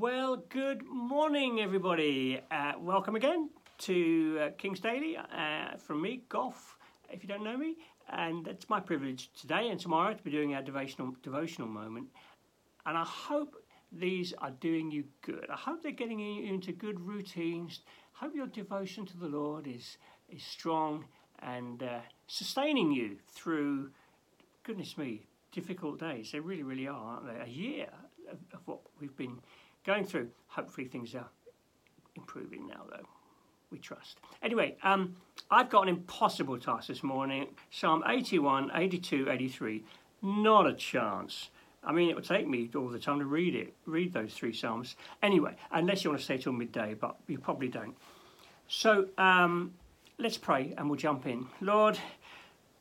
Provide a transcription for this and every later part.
Well, good morning, everybody. Uh, welcome again to uh, King's Daily uh, from me, Goff, if you don't know me. And it's my privilege today and tomorrow to be doing our devotional, devotional moment. And I hope these are doing you good. I hope they're getting you into good routines. Hope your devotion to the Lord is, is strong and uh, sustaining you through, goodness me, difficult days. They really, really are, aren't they? A year of, of what we've been going through. Hopefully, things are improving now, though. We trust. Anyway, um, I've got an impossible task this morning Psalm 81, 82, 83. Not a chance. I mean, it would take me all the time to read it, read those three Psalms. Anyway, unless you want to stay till midday, but you probably don't. So um, let's pray and we'll jump in. Lord,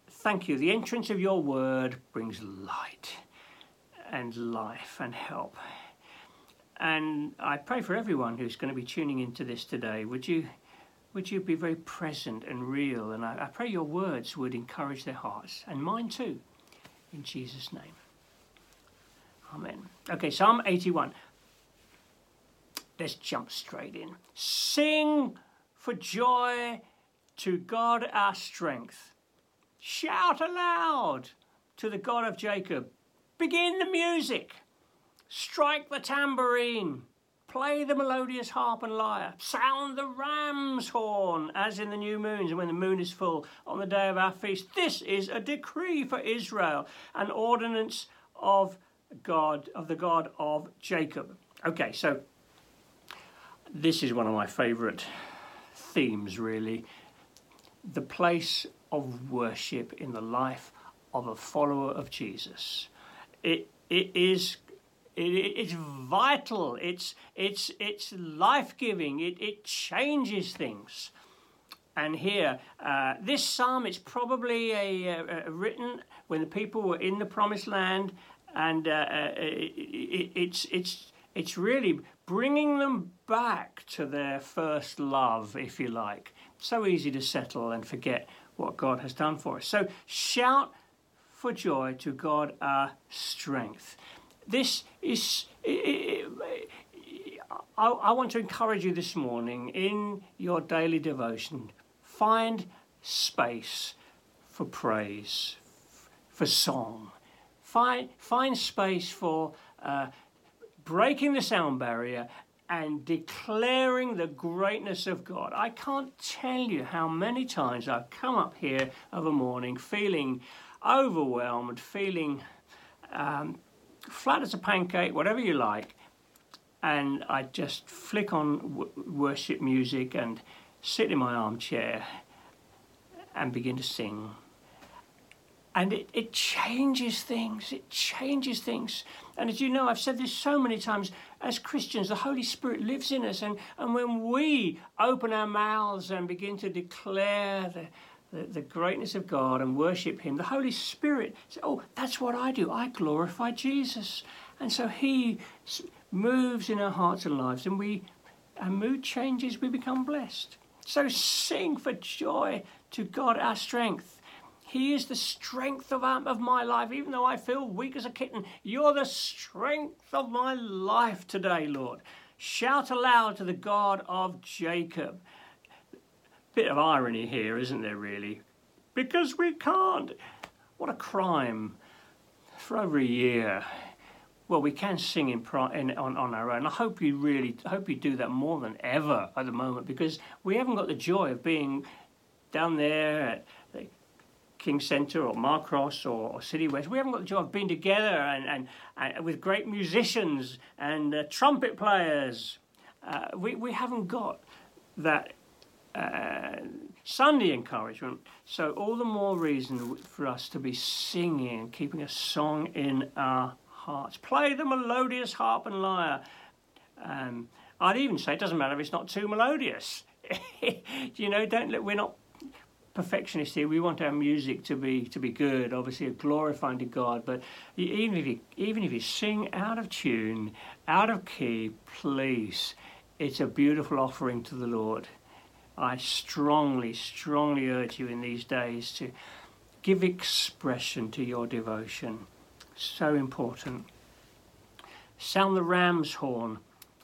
thank you. The entrance of your word brings light and life and help. And I pray for everyone who's going to be tuning into this today. Would you, would you be very present and real? And I, I pray your words would encourage their hearts and mine too, in Jesus' name. Amen. Okay, Psalm 81. Let's jump straight in. Sing for joy to God our strength. Shout aloud to the God of Jacob. Begin the music. Strike the tambourine. Play the melodious harp and lyre. Sound the ram's horn, as in the new moons and when the moon is full on the day of our feast. This is a decree for Israel, an ordinance of God, of the God of Jacob. Okay, so this is one of my favourite themes, really. The place of worship in the life of a follower of Jesus. It, it is it, it's vital. It's it's it's life giving. It it changes things. And here, uh, this psalm is probably a, a, written when the people were in the promised land, and uh, uh it, it, it's it's it's really bringing them back to their first love, if you like. So easy to settle and forget what God has done for us. So shout for joy to God our strength this is. I, I want to encourage you this morning in your daily devotion. Find space for praise, for song. Find, find space for uh, breaking the sound barrier and declaring the greatness of God. I can't tell you how many times I've come up here of a morning feeling overwhelmed, feeling um, flat as a pancake, whatever you like, and I just flick on worship music and sit in my armchair and begin to sing. And it, it changes things. It changes things. And as you know, I've said this so many times, as Christians, the Holy Spirit lives in us. And, and when we open our mouths and begin to declare the, the, the greatness of God and worship Him, the Holy Spirit says, Oh, that's what I do. I glorify Jesus. And so He moves in our hearts and lives, and we, our mood changes, we become blessed. So sing for joy to God, our strength. He is the strength of, um, of my life, even though I feel weak as a kitten. You're the strength of my life today, Lord. Shout aloud to the God of Jacob bit of irony here, isn't there, really? Because we can't. What a crime. For over a year, well, we can sing in, in, on, on our own. I hope you really, hope you do that more than ever at the moment because we haven't got the joy of being down there at the King Centre or Marcross or, or, City West. We haven't got the joy of being together and, and, and with great musicians and uh, trumpet players. Uh, we, we haven't got that uh, Sunday encouragement. So, all the more reason for us to be singing keeping a song in our hearts. Play the melodious harp and lyre. Um, I'd even say it doesn't matter if it's not too melodious. you know, don't we're not perfectionists here. We want our music to be to be good, obviously glorifying to God. But even if you even if you sing out of tune, out of key, please, it's a beautiful offering to the Lord. I strongly, strongly urge you in these days to give expression to your devotion. So important. Sound the ram's horn.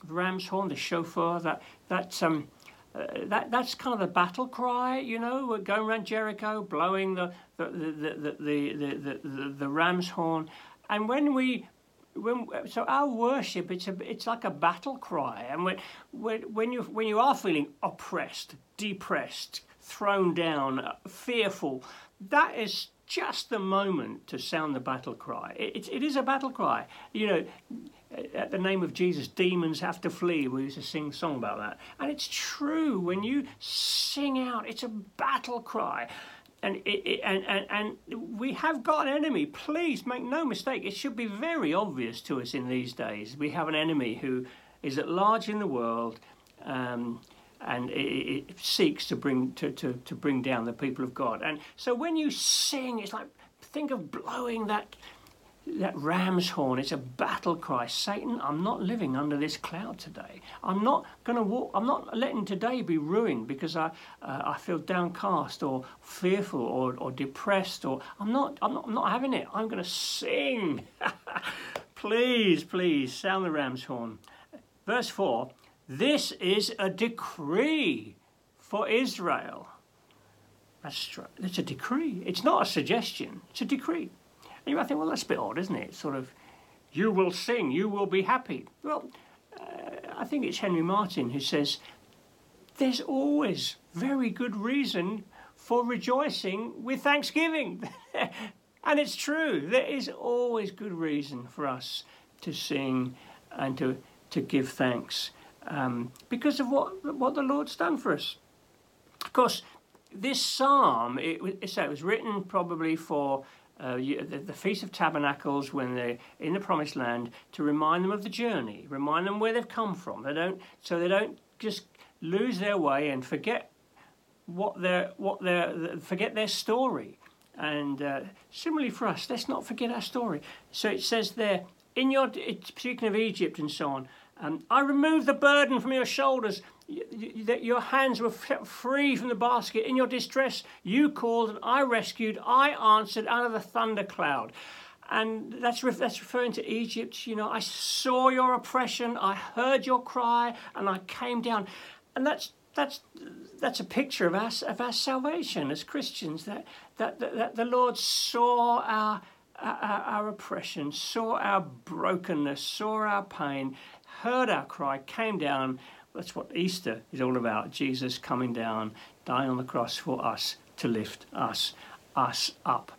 The ram's horn, the shofar, that that um, uh, that that's kind of the battle cry, you know, we're going around Jericho, blowing the the the the the, the, the, the ram's horn, and when we when, so our worship it's a it's like a battle cry and when when when you when you are feeling oppressed depressed thrown down uh, fearful that is just the moment to sound the battle cry it, it is a battle cry you know at the name of Jesus, demons have to flee. We used to sing a song about that. And it's true. When you sing out, it's a battle cry. And, and, and, and we have got an enemy. Please make no mistake. It should be very obvious to us in these days. We have an enemy who is at large in the world um, and it, it, seeks to bring, to, to, to bring down the people of God. And so when you sing, it's like, think of blowing that that ram's horn, it's a battle cry. Satan, I'm not living under this cloud today. I'm not going to walk, I'm not letting today be ruined because I, uh, I feel downcast or fearful or, or depressed or I'm not, I'm not, I'm not having it. I'm going to sing. please, please, sound the ram's horn. Verse 4 This is a decree for Israel. That's, it's a decree. It's not a suggestion, it's a decree. You might think, well, that's a bit odd, isn't it? Sort of, you will sing, you will be happy. Well, uh, I think it's Henry Martin who says, there's always very good reason for rejoicing with thanksgiving. and it's true, there is always good reason for us to sing and to, to give thanks um, because of what, what the Lord's done for us. Of course, this psalm, it, it, it was written probably for uh, the, the, Feast of Tabernacles when they're in the Promised Land to remind them of the journey, remind them where they've come from. They don't, so they don't just lose their way and forget what their what their forget their story. And uh, similarly for us, let's not forget our story. So it says there, in your speaking of Egypt and so on, um, I removed the burden from your shoulders that your hands were free from the basket. In your distress, you called and I rescued. I answered out of the thunder cloud. And that's, that's referring to Egypt. You know, I saw your oppression, I heard your cry, and I came down. And that's, that's, that's a picture of our, of our salvation as Christians, that, that, that, that the Lord saw our, our, our oppression, saw our brokenness, saw our pain, heard our cry, came down, that's what Easter is all about. Jesus coming down, dying on the cross for us to lift us, us up.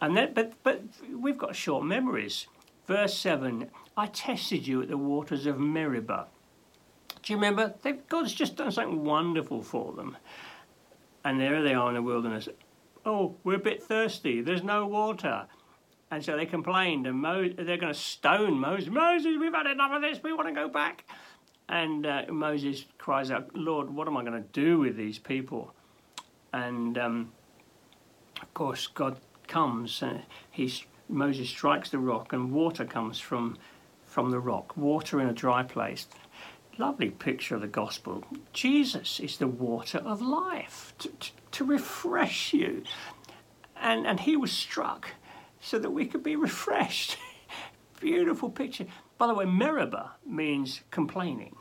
And then, but but we've got short memories. Verse seven: I tested you at the waters of Meribah. Do you remember? They've, God's just done something wonderful for them, and there they are in the wilderness. Oh, we're a bit thirsty. There's no water. And so they complained, and Mo- they're going to stone Moses. Moses, we've had enough of this. We want to go back. And uh, Moses cries out, Lord, what am I going to do with these people? And um, of course, God comes. Uh, he's, Moses strikes the rock, and water comes from, from the rock, water in a dry place. Lovely picture of the gospel. Jesus is the water of life to, to, to refresh you. And, and he was struck so that we could be refreshed. Beautiful picture. By the way, Meribah means complaining.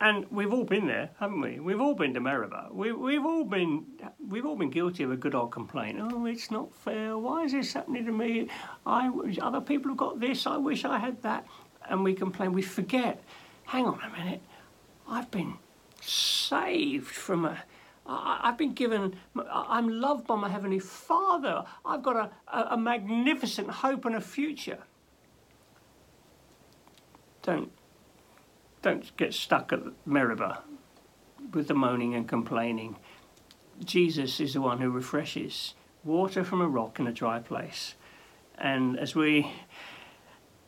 And we've all been there, haven't we? We've all been to Meribah. We, we've all been we've all been guilty of a good old complaint. Oh, it's not fair. Why is this happening to me? I other people have got this. I wish I had that. And we complain. We forget. Hang on a minute. I've been saved from a I've been given, I'm loved by my Heavenly Father. I've got a, a, magnificent hope and a future. Don't, don't get stuck at Meribah with the moaning and complaining. Jesus is the one who refreshes water from a rock in a dry place. And as we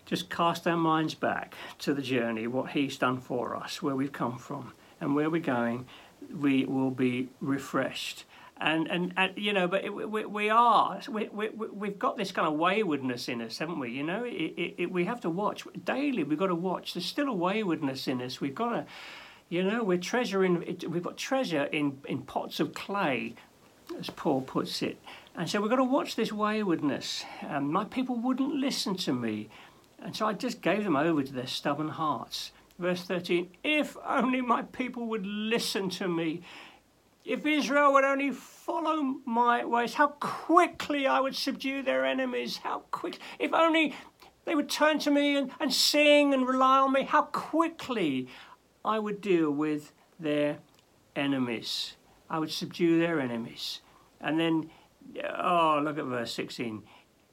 just cast our minds back to the journey, what He's done for us, where we've come from, and where we're going, we will be refreshed. And, and, and you know, but it, we, we are, we, we, we've got this kind of waywardness in us, haven't we? You know, it, it, it, we have to watch daily, we've got to watch. There's still a waywardness in us. We've got to, you know, we're treasuring, we've got treasure in, in pots of clay, as Paul puts it. And so we've got to watch this waywardness. Um, my people wouldn't listen to me. And so I just gave them over to their stubborn hearts. Verse 13 If only my people would listen to me, if Israel would only follow my ways, how quickly I would subdue their enemies. How quick, if only they would turn to me and, and sing and rely on me, how quickly I would deal with their enemies. I would subdue their enemies. And then, oh, look at verse 16.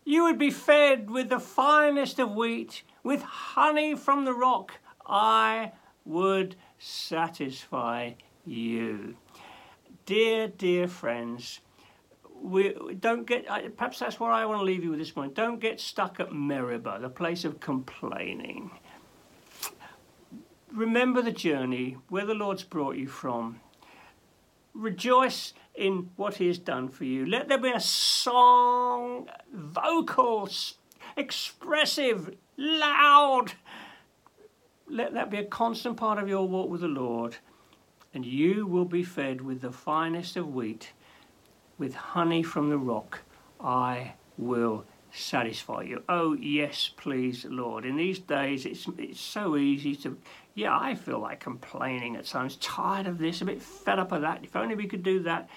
You would be fed with the finest of wheat, with honey from the rock. I would satisfy you. Dear, dear friends, we don't get perhaps that's what I want to leave you with this morning. Don't get stuck at Meribah, the place of complaining. Remember the journey where the Lord's brought you from. Rejoice in what He has done for you. Let there be a song, vocal, expressive, loud. Let that be a constant part of your walk with the Lord, and you will be fed with the finest of wheat, with honey from the rock. I will satisfy you. Oh, yes, please, Lord. In these days, it's, it's so easy to yeah, I feel like complaining at times, tired of this, a bit fed up of that. If only we could do that.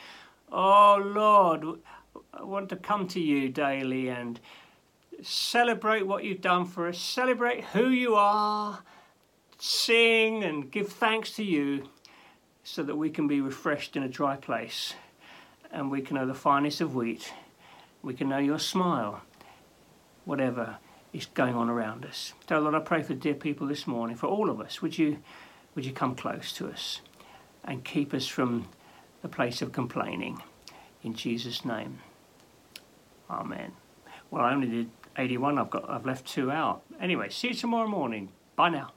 Oh, Lord, I want to come to you daily and celebrate what you've done for us, celebrate who you are, sing and give thanks to you so that we can be refreshed in a dry place and we can know the finest of wheat. We can know your smile, whatever is going on around us. So Lord, I pray for dear people this morning, for all of us. Would you, would you come close to us and keep us from the place of complaining? In Jesus' name, Amen. Well, I only did 81. I've got I've left two out. Anyway, see you tomorrow morning. Bye now.